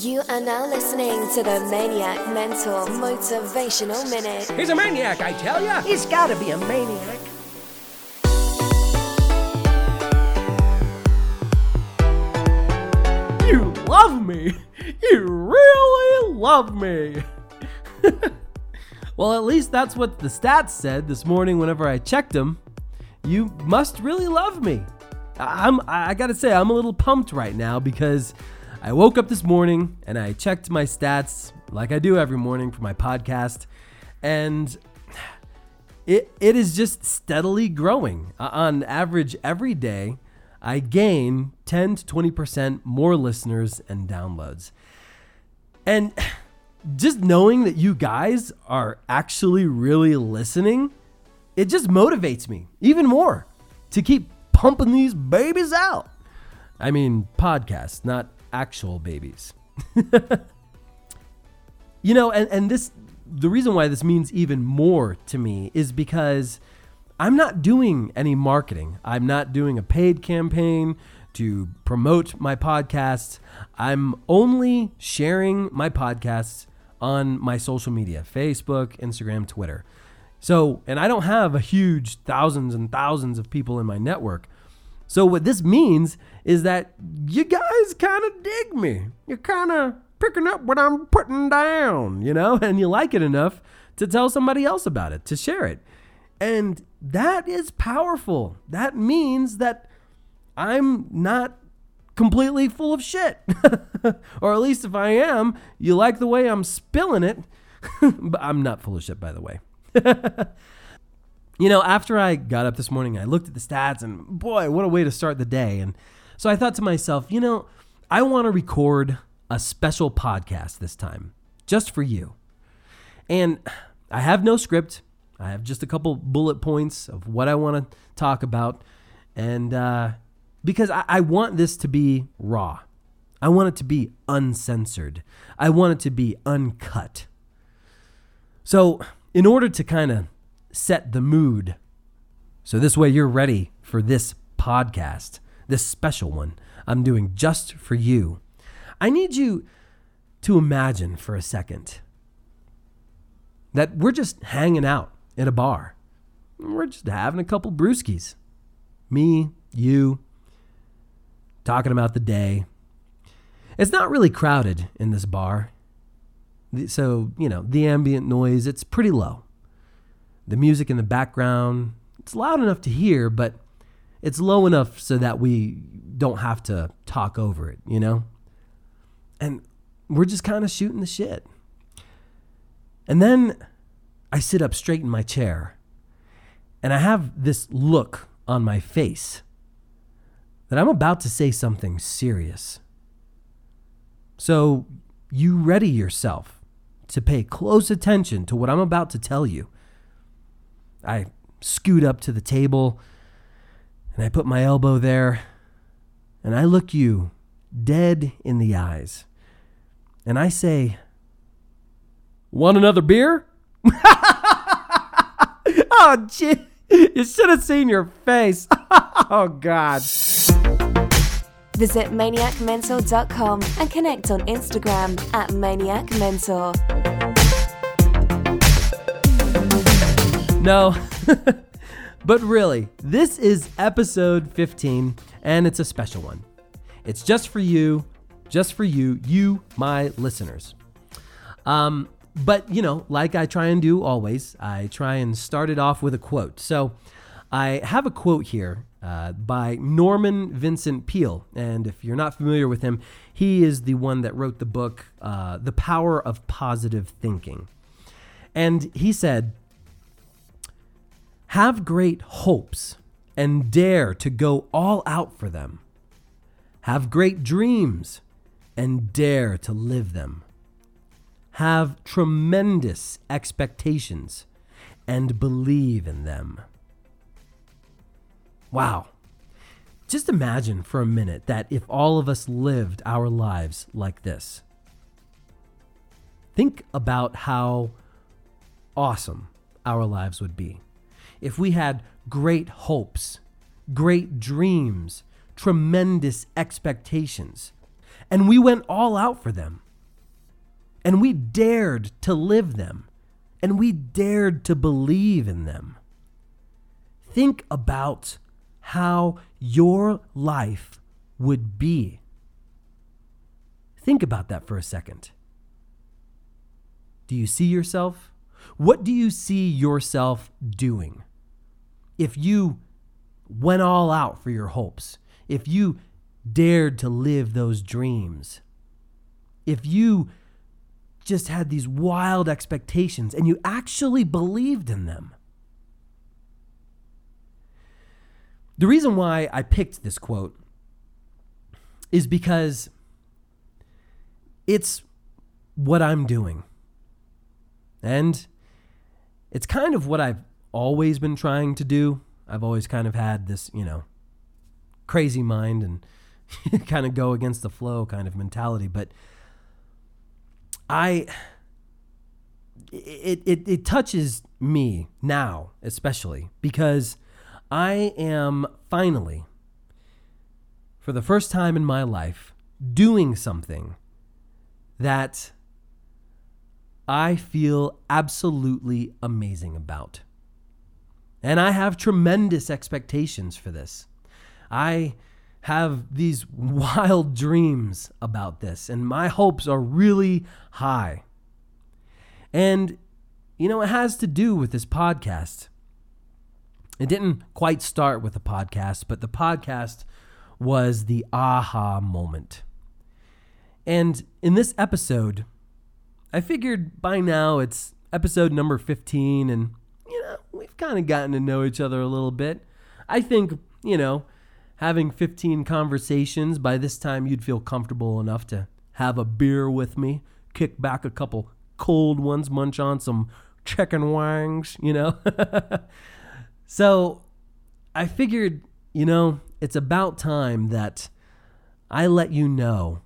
You are now listening to the Maniac Mentor Motivational Minute. He's a maniac, I tell ya. He's gotta be a maniac. You love me. You really love me. well, at least that's what the stats said this morning whenever I checked them. You must really love me. I- I'm I got to say I'm a little pumped right now because I woke up this morning and I checked my stats like I do every morning for my podcast and it it is just steadily growing. Uh, on average every day, I gain 10 to 20% more listeners and downloads. And just knowing that you guys are actually really listening, it just motivates me even more to keep pumping these babies out. I mean, podcasts, not actual babies. you know, and, and this, the reason why this means even more to me is because I'm not doing any marketing. I'm not doing a paid campaign to promote my podcasts. I'm only sharing my podcasts on my social media Facebook, Instagram, Twitter. So, and I don't have a huge thousands and thousands of people in my network. So, what this means is that you guys kind of dig me. You're kind of picking up what I'm putting down, you know, and you like it enough to tell somebody else about it, to share it. And that is powerful. That means that I'm not completely full of shit. or at least if I am, you like the way I'm spilling it. but I'm not full of shit, by the way. You know, after I got up this morning, I looked at the stats and boy, what a way to start the day. And so I thought to myself, you know, I want to record a special podcast this time just for you. And I have no script. I have just a couple bullet points of what I want to talk about. And uh, because I, I want this to be raw, I want it to be uncensored, I want it to be uncut. So, in order to kind of set the mood, so this way you're ready for this podcast, this special one I'm doing just for you, I need you to imagine for a second that we're just hanging out in a bar. We're just having a couple brewskis. Me, you, talking about the day. It's not really crowded in this bar. So, you know, the ambient noise, it's pretty low. The music in the background, it's loud enough to hear, but it's low enough so that we don't have to talk over it, you know? And we're just kind of shooting the shit. And then I sit up straight in my chair and I have this look on my face that I'm about to say something serious. So you ready yourself to pay close attention to what I'm about to tell you. I scoot up to the table and I put my elbow there and I look you dead in the eyes and I say, Want another beer? oh, gee. You should have seen your face. oh, God. Visit maniacmentor.com and connect on Instagram at Maniac No. but really, this is episode 15, and it's a special one. It's just for you, just for you, you, my listeners. Um, but, you know, like I try and do always, I try and start it off with a quote. So I have a quote here uh, by Norman Vincent Peale. And if you're not familiar with him, he is the one that wrote the book, uh, The Power of Positive Thinking. And he said, have great hopes and dare to go all out for them. Have great dreams and dare to live them. Have tremendous expectations and believe in them. Wow. Just imagine for a minute that if all of us lived our lives like this. Think about how awesome our lives would be if we had great hopes, great dreams, tremendous expectations, and we went all out for them. And we dared to live them. And we dared to believe in them. Think about how your life would be. Think about that for a second. Do you see yourself? What do you see yourself doing? If you went all out for your hopes, if you dared to live those dreams, if you just had these wild expectations and you actually believed in them. The reason why I picked this quote is because it's what I'm doing. And it's kind of what I've always been trying to do. I've always kind of had this, you know, crazy mind and kind of go against the flow kind of mentality. But I, it, it, it touches me now, especially because I am finally, for the first time in my life, doing something that I feel absolutely amazing about. And I have tremendous expectations for this. I have these wild dreams about this, and my hopes are really high. And, you know, it has to do with this podcast. It didn't quite start with the podcast, but the podcast was the aha moment. And in this episode, I figured by now it's episode number 15, and, you know, we've kind of gotten to know each other a little bit. I think, you know, having 15 conversations, by this time you'd feel comfortable enough to have a beer with me, kick back a couple cold ones, munch on some chicken wings, you know? so I figured, you know, it's about time that I let you know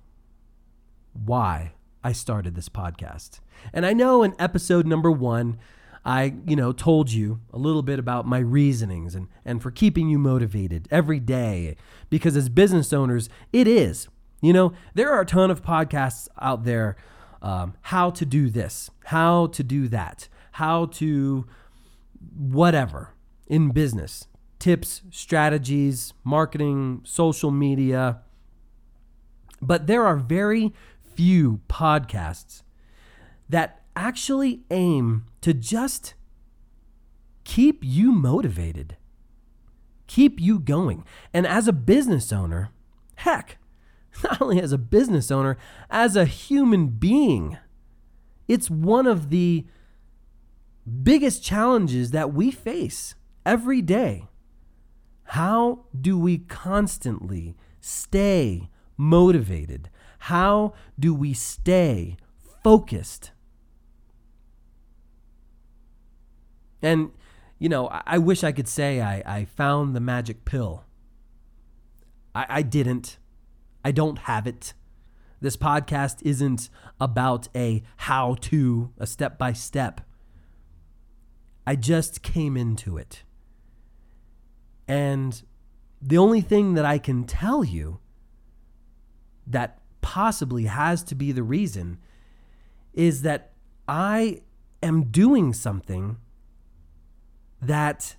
why I started this podcast. And I know in episode number one, I, you know, told you a little bit about my reasonings and, and for keeping you motivated every day. Because as business owners, it is. You know, there are a ton of podcasts out there um, how to do this, how to do that, how to whatever in business tips, strategies, marketing, social media. But there are very few podcasts that actually aim to just keep you motivated, keep you going. And as a business owner, heck, not only as a business owner, as a human being, it's one of the biggest challenges that we face every day. How do we constantly stay motivated? How do we stay focused? And, you know, I, I wish I could say I, I found the magic pill. I, I didn't. I don't have it. This podcast isn't about a how to, a step by step. I just came into it. And the only thing that I can tell you that possibly has to be the reason is that I am doing something that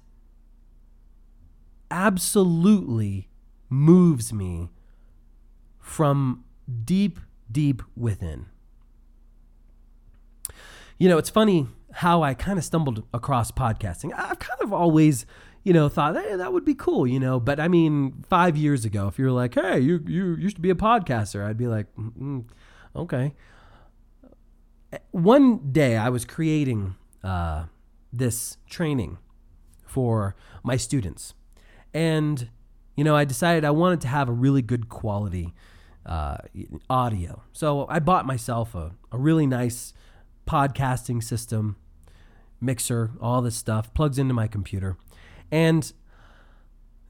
absolutely moves me from deep, deep within. You know, it's funny how I kind of stumbled across podcasting. I've kind of always, you know, thought, hey, that would be cool, you know. But I mean, five years ago, if you were like, hey, you, you used to be a podcaster, I'd be like, mm, okay. One day I was creating uh, this training for my students. And, you know, I decided I wanted to have a really good quality uh, audio. So I bought myself a, a really nice podcasting system, mixer, all this stuff, plugs into my computer. And,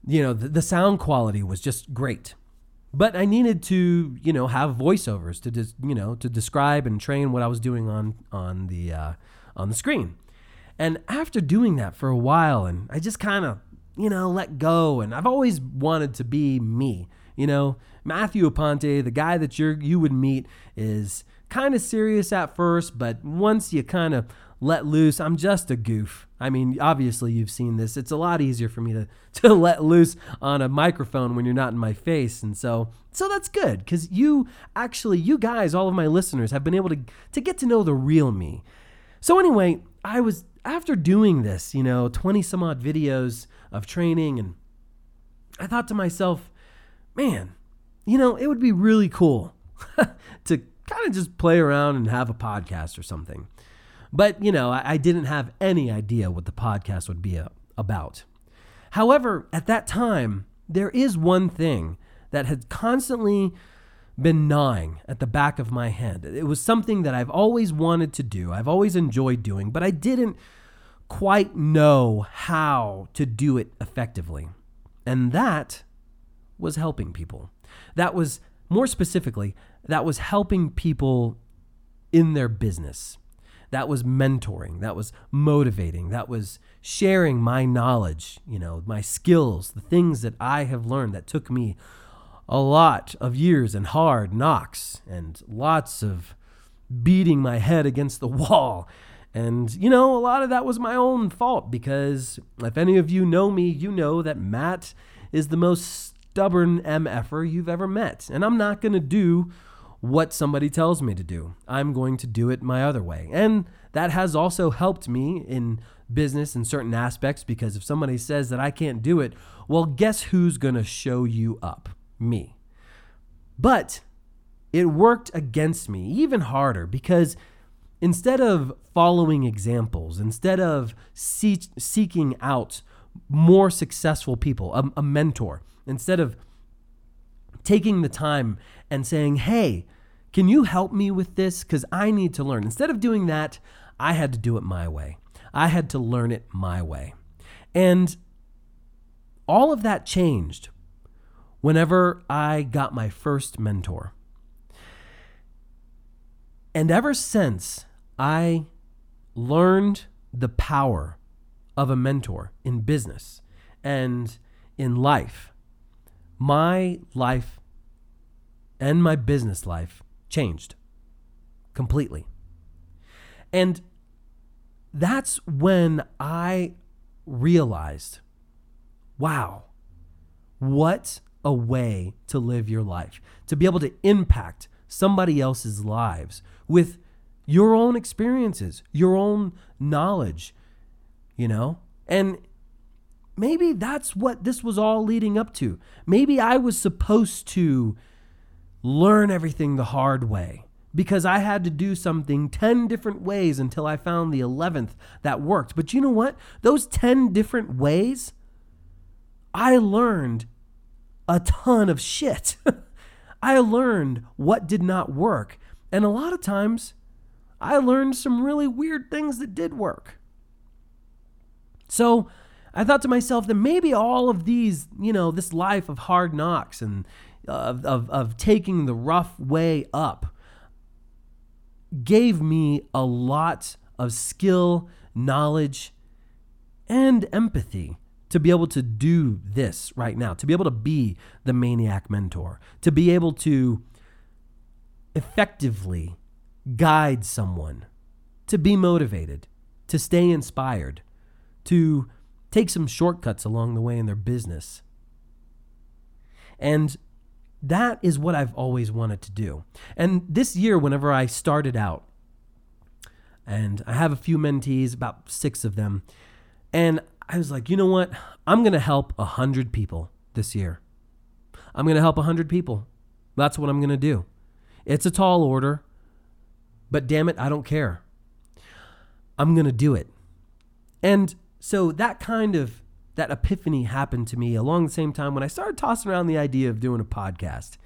you know, the, the sound quality was just great. But I needed to, you know, have voiceovers to, des- you know, to describe and train what I was doing on on the uh, on the screen. And after doing that for a while, and I just kind of, you know, let go. And I've always wanted to be me. You know, Matthew Aponte, the guy that you you would meet, is kind of serious at first, but once you kind of let loose, I'm just a goof. I mean, obviously you've seen this. It's a lot easier for me to, to let loose on a microphone when you're not in my face. And so so that's good because you actually, you guys, all of my listeners, have been able to to get to know the real me. So anyway, I was after doing this, you know, 20 some odd videos of training and I thought to myself, man, you know, it would be really cool to kind of just play around and have a podcast or something. But, you know, I, I didn't have any idea what the podcast would be a, about. However, at that time, there is one thing that had constantly been gnawing at the back of my head. It was something that I've always wanted to do, I've always enjoyed doing, but I didn't quite know how to do it effectively. And that was helping people. That was, more specifically, that was helping people in their business. That was mentoring. That was motivating. That was sharing my knowledge, you know, my skills, the things that I have learned that took me a lot of years and hard knocks and lots of beating my head against the wall. And, you know, a lot of that was my own fault because if any of you know me, you know that Matt is the most stubborn MFer you've ever met. And I'm not going to do what somebody tells me to do. I'm going to do it my other way. And that has also helped me in business in certain aspects because if somebody says that I can't do it, well, guess who's going to show you up? Me. But it worked against me even harder because instead of following examples, instead of see- seeking out more successful people, a, a mentor, instead of taking the time and saying, hey, can you help me with this? Because I need to learn. Instead of doing that, I had to do it my way. I had to learn it my way. And all of that changed whenever I got my first mentor. And ever since I learned the power of a mentor in business and in life, my life and my business life changed completely. And that's when I realized wow, what a way to live your life. To be able to impact somebody else's lives with your own experiences, your own knowledge, you know? And maybe that's what this was all leading up to. Maybe I was supposed to learn everything the hard way because I had to do something 10 different ways until I found the 11th that worked. But you know what? Those 10 different ways, I learned a ton of shit. I learned what did not work. And a lot of times, I learned some really weird things that did work. So I thought to myself that maybe all of these, you know, this life of hard knocks and of, of, of taking the rough way up gave me a lot of skill, knowledge, and empathy to be able to do this right now, to be able to be the maniac mentor, to be able to effectively guide someone, to be motivated, to stay inspired, to take some shortcuts along the way in their business. And that is what I've always wanted to do. And this year, whenever I started out, and I have a few mentees, about six of them, and I was like, you know what? I'm going to help 100 people this year. I'm going to help 100 people. That's what I'm going to do. It's a tall order, but damn it, I don't care. I'm going to do it. And so that kind of that epiphany happened to me along the same time when I started tossing around the idea of doing a podcast.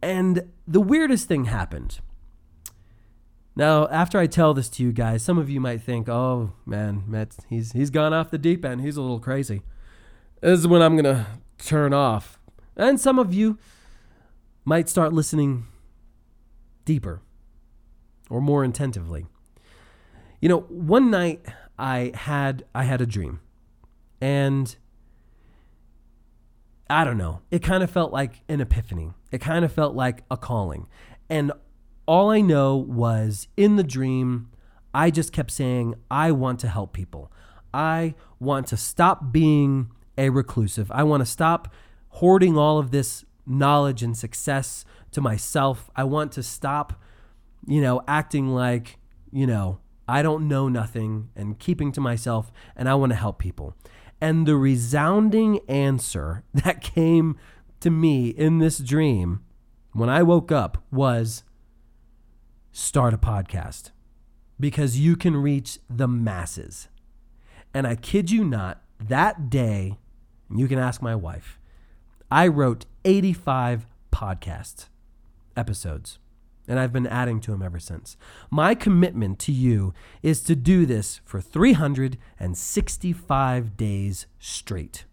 And the weirdest thing happened. Now, after I tell this to you guys, some of you might think, "Oh man, Matt, he's he's gone off the deep end. He's a little crazy." This is when I'm gonna turn off, and some of you might start listening deeper or more attentively. You know, one night I had I had a dream. And I don't know. It kind of felt like an epiphany. It kind of felt like a calling. And all I know was in the dream, I just kept saying, I want to help people. I want to stop being a reclusive. I want to stop hoarding all of this knowledge and success to myself. I want to stop, you know, acting like, you know, I don't know nothing and keeping to myself, and I want to help people. And the resounding answer that came to me in this dream when I woke up was start a podcast because you can reach the masses. And I kid you not, that day, you can ask my wife, I wrote 85 podcast episodes and I've been adding to them ever since. My commitment to you is to do this for 365 days straight.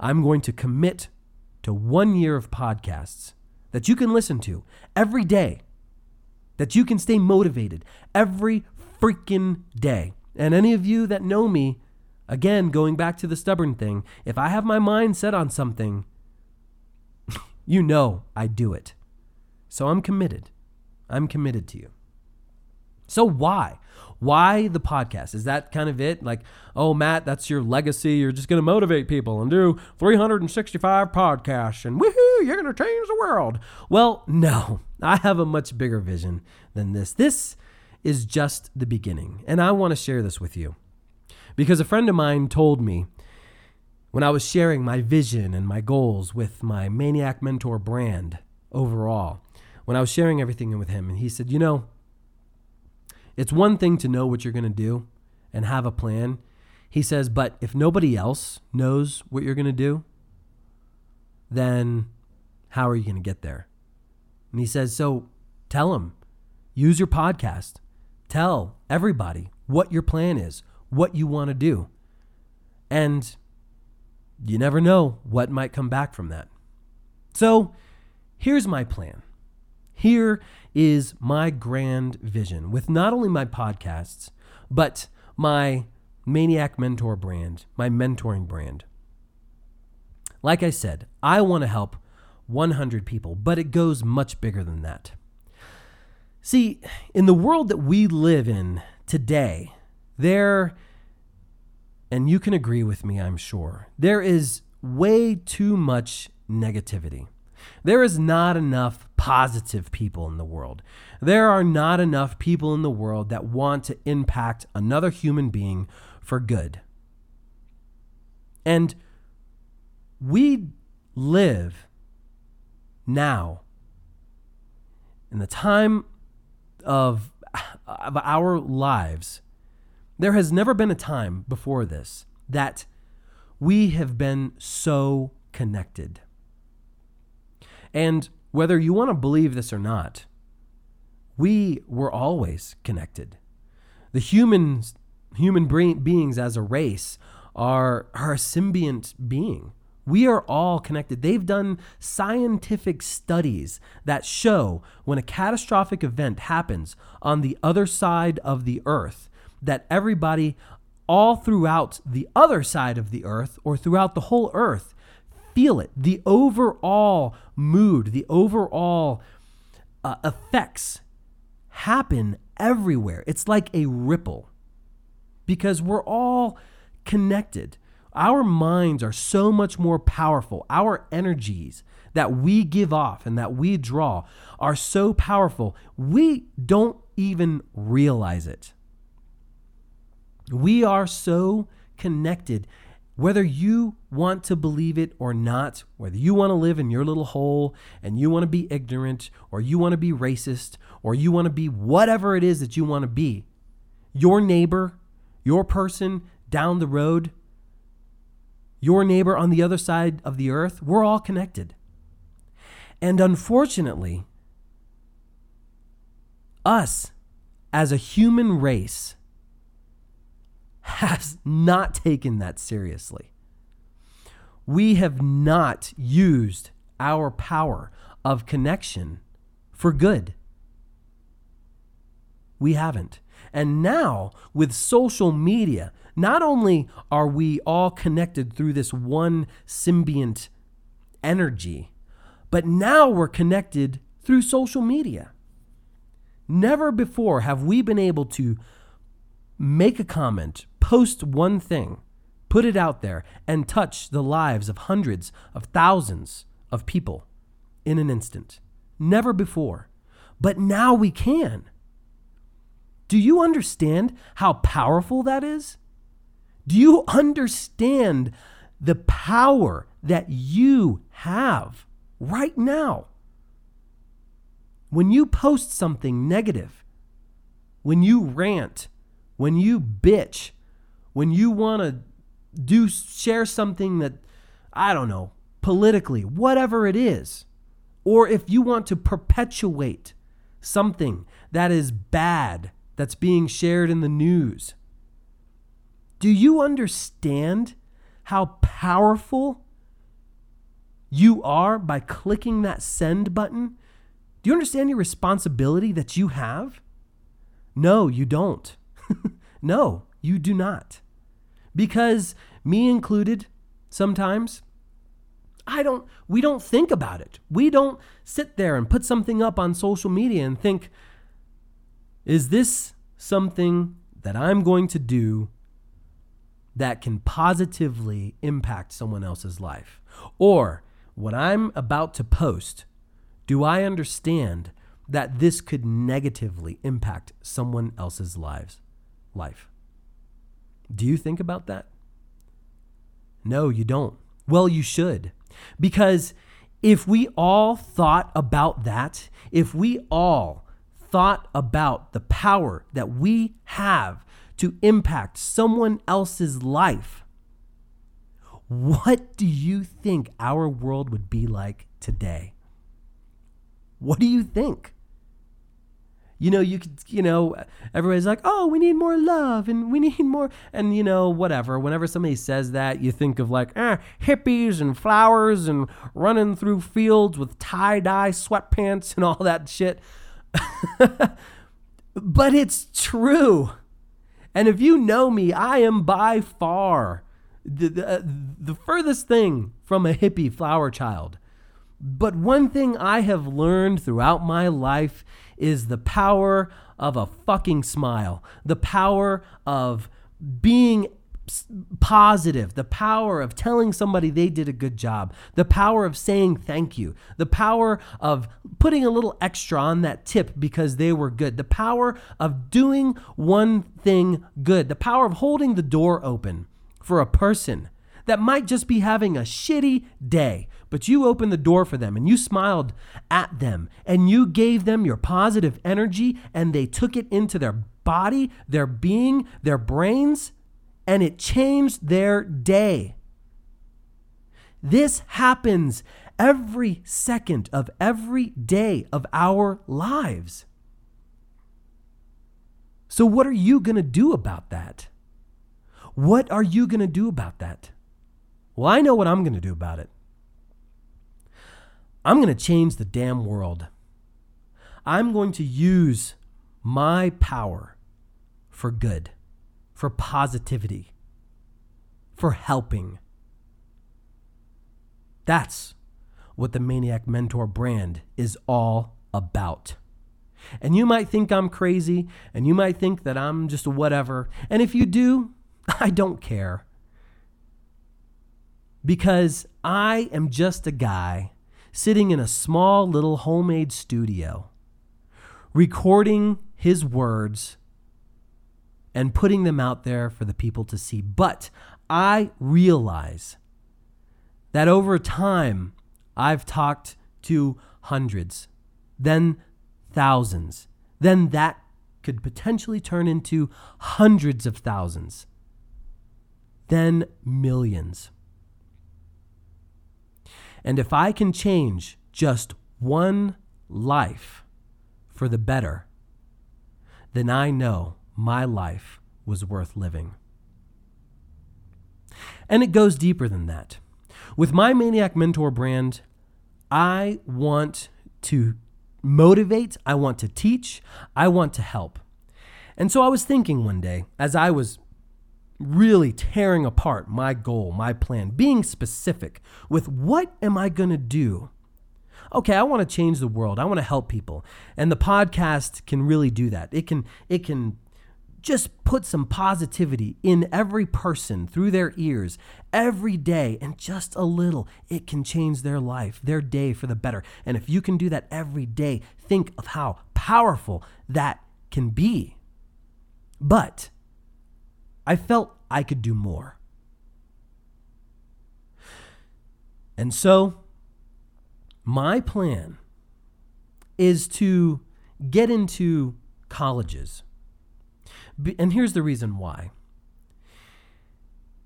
I'm going to commit to one year of podcasts that you can listen to every day, that you can stay motivated every freaking day. And any of you that know me, again, going back to the stubborn thing, if I have my mind set on something, you know I do it. So I'm committed. I'm committed to you. So why? Why the podcast? Is that kind of it? Like, oh, Matt, that's your legacy. You're just going to motivate people and do 365 podcasts and woohoo, you're going to change the world. Well, no, I have a much bigger vision than this. This is just the beginning. And I want to share this with you because a friend of mine told me when I was sharing my vision and my goals with my Maniac Mentor brand overall when I was sharing everything with him, and he said, You know, it's one thing to know what you're going to do and have a plan. He says, But if nobody else knows what you're going to do, then how are you going to get there? And he says, So tell them, use your podcast, tell everybody what your plan is, what you want to do. And you never know what might come back from that. So here's my plan. Here is my grand vision with not only my podcasts, but my Maniac Mentor brand, my mentoring brand. Like I said, I want to help 100 people, but it goes much bigger than that. See, in the world that we live in today, there, and you can agree with me, I'm sure, there is way too much negativity. There is not enough positive people in the world. There are not enough people in the world that want to impact another human being for good. And we live now in the time of, of our lives. There has never been a time before this that we have been so connected. And whether you want to believe this or not, we were always connected. The humans, human beings as a race are, are a symbiont being. We are all connected. They've done scientific studies that show when a catastrophic event happens on the other side of the earth, that everybody all throughout the other side of the earth or throughout the whole earth feel it. The overall mood, the overall uh, effects happen everywhere. It's like a ripple because we're all connected. Our minds are so much more powerful. Our energies that we give off and that we draw are so powerful, we don't even realize it. We are so connected whether you want to believe it or not, whether you want to live in your little hole and you want to be ignorant or you want to be racist or you want to be whatever it is that you want to be, your neighbor, your person down the road, your neighbor on the other side of the earth, we're all connected. And unfortunately, us as a human race has not taken that seriously. We have not used our power of connection for good. We haven't. And now, with social media, not only are we all connected through this one symbiont energy, but now we're connected through social media. Never before have we been able to make a comment, post one thing, put it out there, and touch the lives of hundreds of thousands of people in an instant. Never before. But now we can. Do you understand how powerful that is? Do you understand the power that you have right now? When you post something negative, when you rant, when you bitch, when you want to do share something that I don't know, politically, whatever it is, or if you want to perpetuate something that is bad that's being shared in the news. Do you understand how powerful you are by clicking that send button? Do you understand your responsibility that you have? No, you don't. no, you do not. Because, me included, sometimes, I don't, we don't think about it. We don't sit there and put something up on social media and think, is this something that I'm going to do that can positively impact someone else's life? Or what I'm about to post, do I understand that this could negatively impact someone else's lives life? Do you think about that? No, you don't. Well, you should. Because if we all thought about that, if we all thought about the power that we have to impact someone else's life, what do you think our world would be like today? What do you think? You know, you could, you know, everybody's like, oh, we need more love and we need more, and you know, whatever. Whenever somebody says that, you think of like, eh, hippies and flowers and running through fields with tie dye sweatpants and all that shit. but it's true. And if you know me, I am by far the, the, uh, the furthest thing from a hippie flower child. But one thing I have learned throughout my life is the power of a fucking smile, the power of being positive, the power of telling somebody they did a good job, the power of saying thank you, the power of putting a little extra on that tip because they were good, the power of doing one thing good, the power of holding the door open for a person that might just be having a shitty day, but you opened the door for them and you smiled at them and you gave them your positive energy and they took it into their body, their being, their brains, and it changed their day. This happens every second of every day of our lives. So, what are you going to do about that? What are you going to do about that? Well, I know what I'm going to do about it. I'm going to change the damn world. I'm going to use my power for good, for positivity, for helping. That's what the Maniac Mentor brand is all about. And you might think I'm crazy, and you might think that I'm just a whatever. And if you do, I don't care because I am just a guy sitting in a small little homemade studio, recording his words and putting them out there for the people to see. But I realize that over time, I've talked to hundreds, then thousands, then that could potentially turn into hundreds of thousands, then millions. And if I can change just one life for the better, then I know my life was worth living. And it goes deeper than that. With my Maniac Mentor brand, I want to motivate, I want to teach, I want to help. And so I was thinking one day, as I was really tearing apart my goal, my plan, being specific with what am I going to do Okay, I want to change the world. I want to help people. And the podcast can really do that. It can it can just put some positivity in every person through their ears every day and just a little it can change their life their day for the better. And if you can do that every day think of how powerful that can be. But i felt i could do more. And so my plan is to get into colleges and here's the reason why.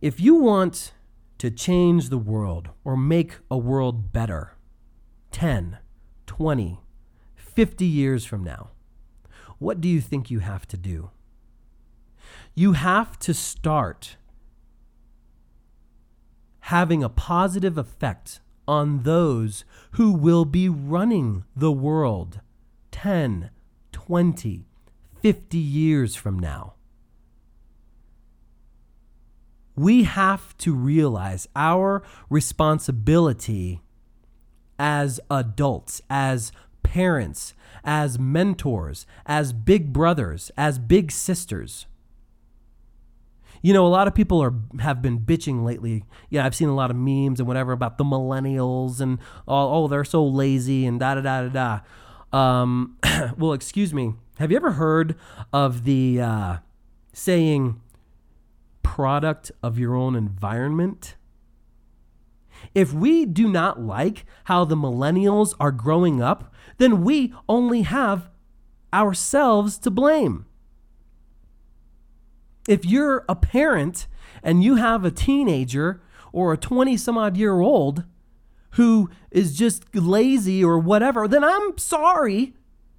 If you want to change the world or make a world better 10, 20, 50 years from now, what do you think you have to do? You have to start having a positive effect on those who will be running the world 10, 20, 50 years from now. We have to realize our responsibility as adults, as parents, as mentors, as big brothers, as big sisters. You know, a lot of people are have been bitching lately. Yeah, I've seen a lot of memes and whatever about the millennials and oh, oh they're so lazy and da da da da da. Um, well, excuse me. Have you ever heard of the uh, saying product of your own environment? If we do not like how the millennials are growing up, then we only have ourselves to blame. If you're a parent and you have a teenager or a 20 some odd year old who is just lazy or whatever, then I'm sorry.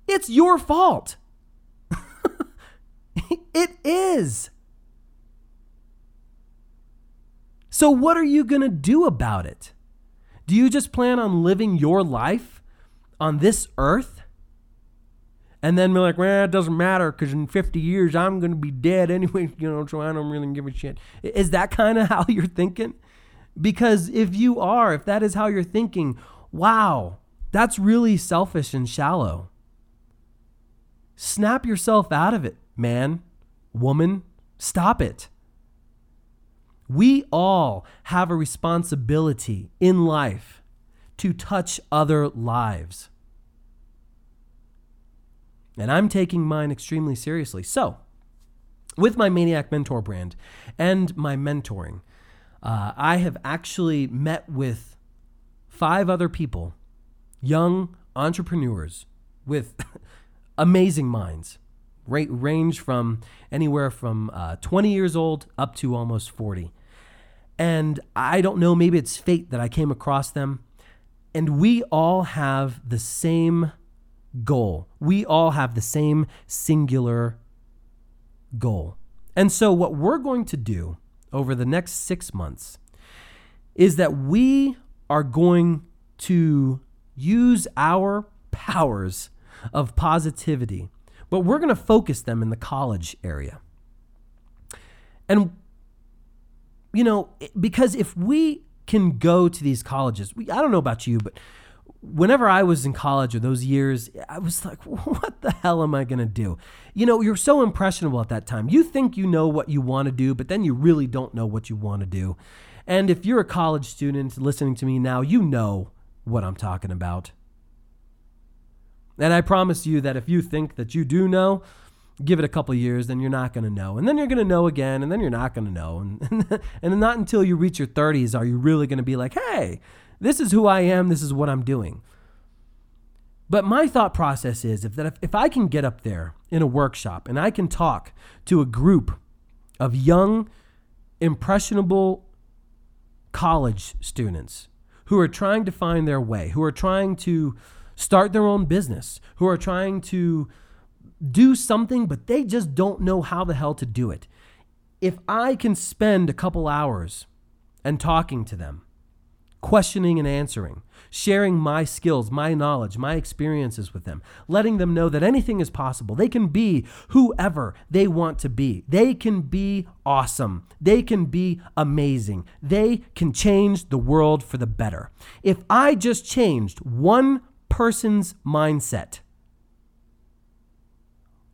It's your fault. it is. So, what are you going to do about it? Do you just plan on living your life on this earth? And then be like, well, it doesn't matter because in 50 years I'm going to be dead anyway, you know, so I don't really give a shit. Is that kind of how you're thinking? Because if you are, if that is how you're thinking, wow, that's really selfish and shallow. Snap yourself out of it, man, woman. Stop it. We all have a responsibility in life to touch other lives. And I'm taking mine extremely seriously. So, with my Maniac Mentor brand and my mentoring, uh, I have actually met with five other people, young entrepreneurs with amazing minds, ra- range from anywhere from uh, 20 years old up to almost 40. And I don't know, maybe it's fate that I came across them. And we all have the same goal. We all have the same singular goal. And so, what we're going to do over the next six months is that we are going to use our powers of positivity, but we're going to focus them in the college area. And, you know, because if we can go to these colleges, we, I don't know about you, but whenever I was in college or those years, I was like, what the hell am I going to do? You know, you're so impressionable at that time. You think you know what you want to do, but then you really don't know what you want to do. And if you're a college student listening to me now, you know what I'm talking about. And I promise you that if you think that you do know, give it a couple years, then you're not going to know. And then you're going to know again, and then you're not going to know. And, and not until you reach your 30s are you really going to be like, hey, this is who I am, this is what I'm doing. But my thought process is if that if, if I can get up there in a workshop and I can talk to a group of young, impressionable college students who are trying to find their way, who are trying to start their own business, who are trying to do something, but they just don't know how the hell to do it. If I can spend a couple hours and talking to them, questioning and answering, sharing my skills, my knowledge, my experiences with them, letting them know that anything is possible. They can be whoever they want to be. They can be awesome. They can be amazing. They can change the world for the better. If I just changed one person's mindset,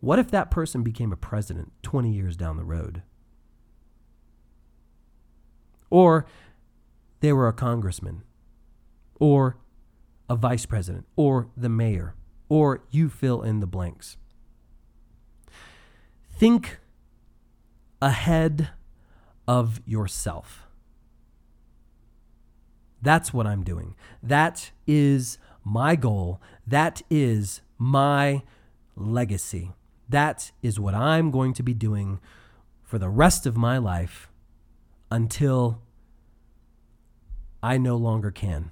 what if that person became a president 20 years down the road? Or they were a congressman or a vice president or the mayor or you fill in the blanks. Think ahead of yourself. That's what I'm doing. That is my goal. That is my legacy. That is what I'm going to be doing for the rest of my life until I no longer can.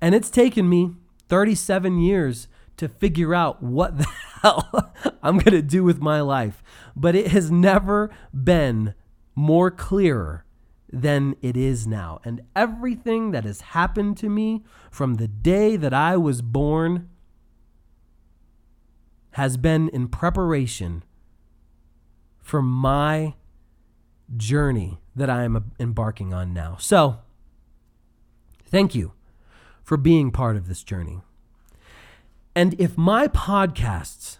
And it's taken me 37 years to figure out what the hell I'm going to do with my life. But it has never been more clearer than it is now. And everything that has happened to me from the day that I was born has been in preparation for my journey that I am embarking on now. So, thank you for being part of this journey. And if my podcasts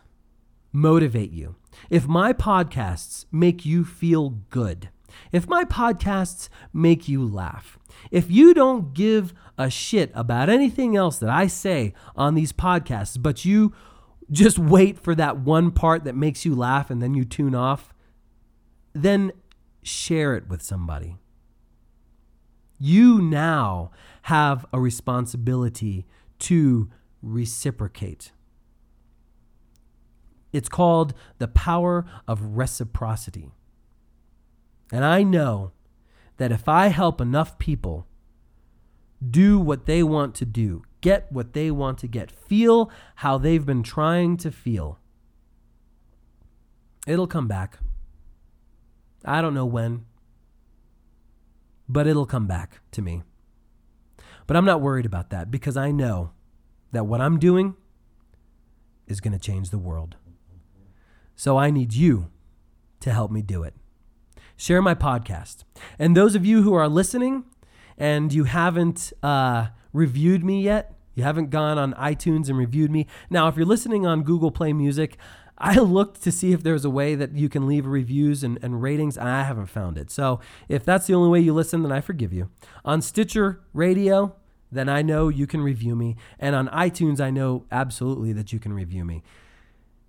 motivate you, if my podcasts make you feel good, if my podcasts make you laugh, if you don't give a shit about anything else that I say on these podcasts, but you just wait for that one part that makes you laugh and then you tune off, then share it with somebody. You now have a responsibility to reciprocate. It's called the power of reciprocity. And I know that if I help enough people do what they want to do, get what they want to get, feel how they've been trying to feel, it'll come back. I don't know when, but it'll come back to me. But I'm not worried about that because I know that what I'm doing is going to change the world. So I need you to help me do it. Share my podcast. And those of you who are listening and you haven't uh, reviewed me yet, you haven't gone on iTunes and reviewed me. Now, if you're listening on Google Play Music, I looked to see if there's a way that you can leave reviews and, and ratings, and I haven't found it. So if that's the only way you listen, then I forgive you. On Stitcher Radio, then I know you can review me. And on iTunes, I know absolutely that you can review me.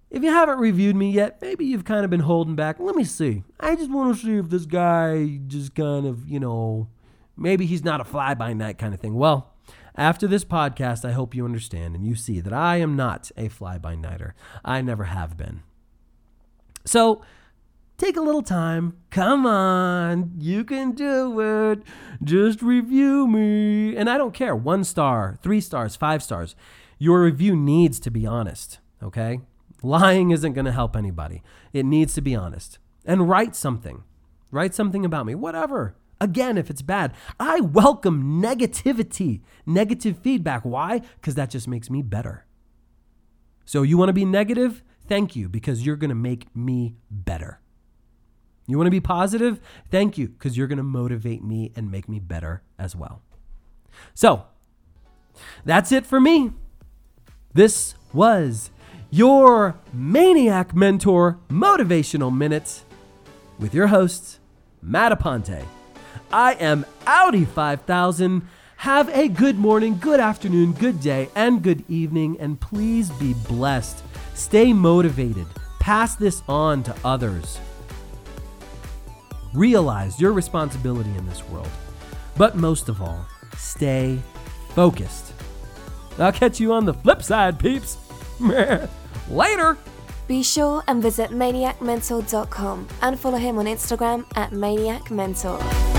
If you haven't reviewed me yet, maybe you've kind of been holding back. Let me see. I just want to see if this guy just kind of, you know, maybe he's not a fly by night kind of thing. Well, after this podcast, I hope you understand and you see that I am not a fly by nighter. I never have been. So take a little time. Come on, you can do it. Just review me. And I don't care one star, three stars, five stars. Your review needs to be honest, okay? Lying isn't going to help anybody. It needs to be honest. And write something. Write something about me, whatever. Again, if it's bad, I welcome negativity, negative feedback. Why? Because that just makes me better. So you want to be negative? Thank you, because you're going to make me better. You want to be positive? Thank you, because you're going to motivate me and make me better as well. So that's it for me. This was your Maniac Mentor Motivational Minute with your host, Matt Aponte. I am Audi 5000. Have a good morning, good afternoon, good day, and good evening, and please be blessed. Stay motivated. Pass this on to others. Realize your responsibility in this world. But most of all, stay focused. I'll catch you on the flip side, peeps. Later. Be sure and visit maniacmentor.com and follow him on Instagram at maniacmentor.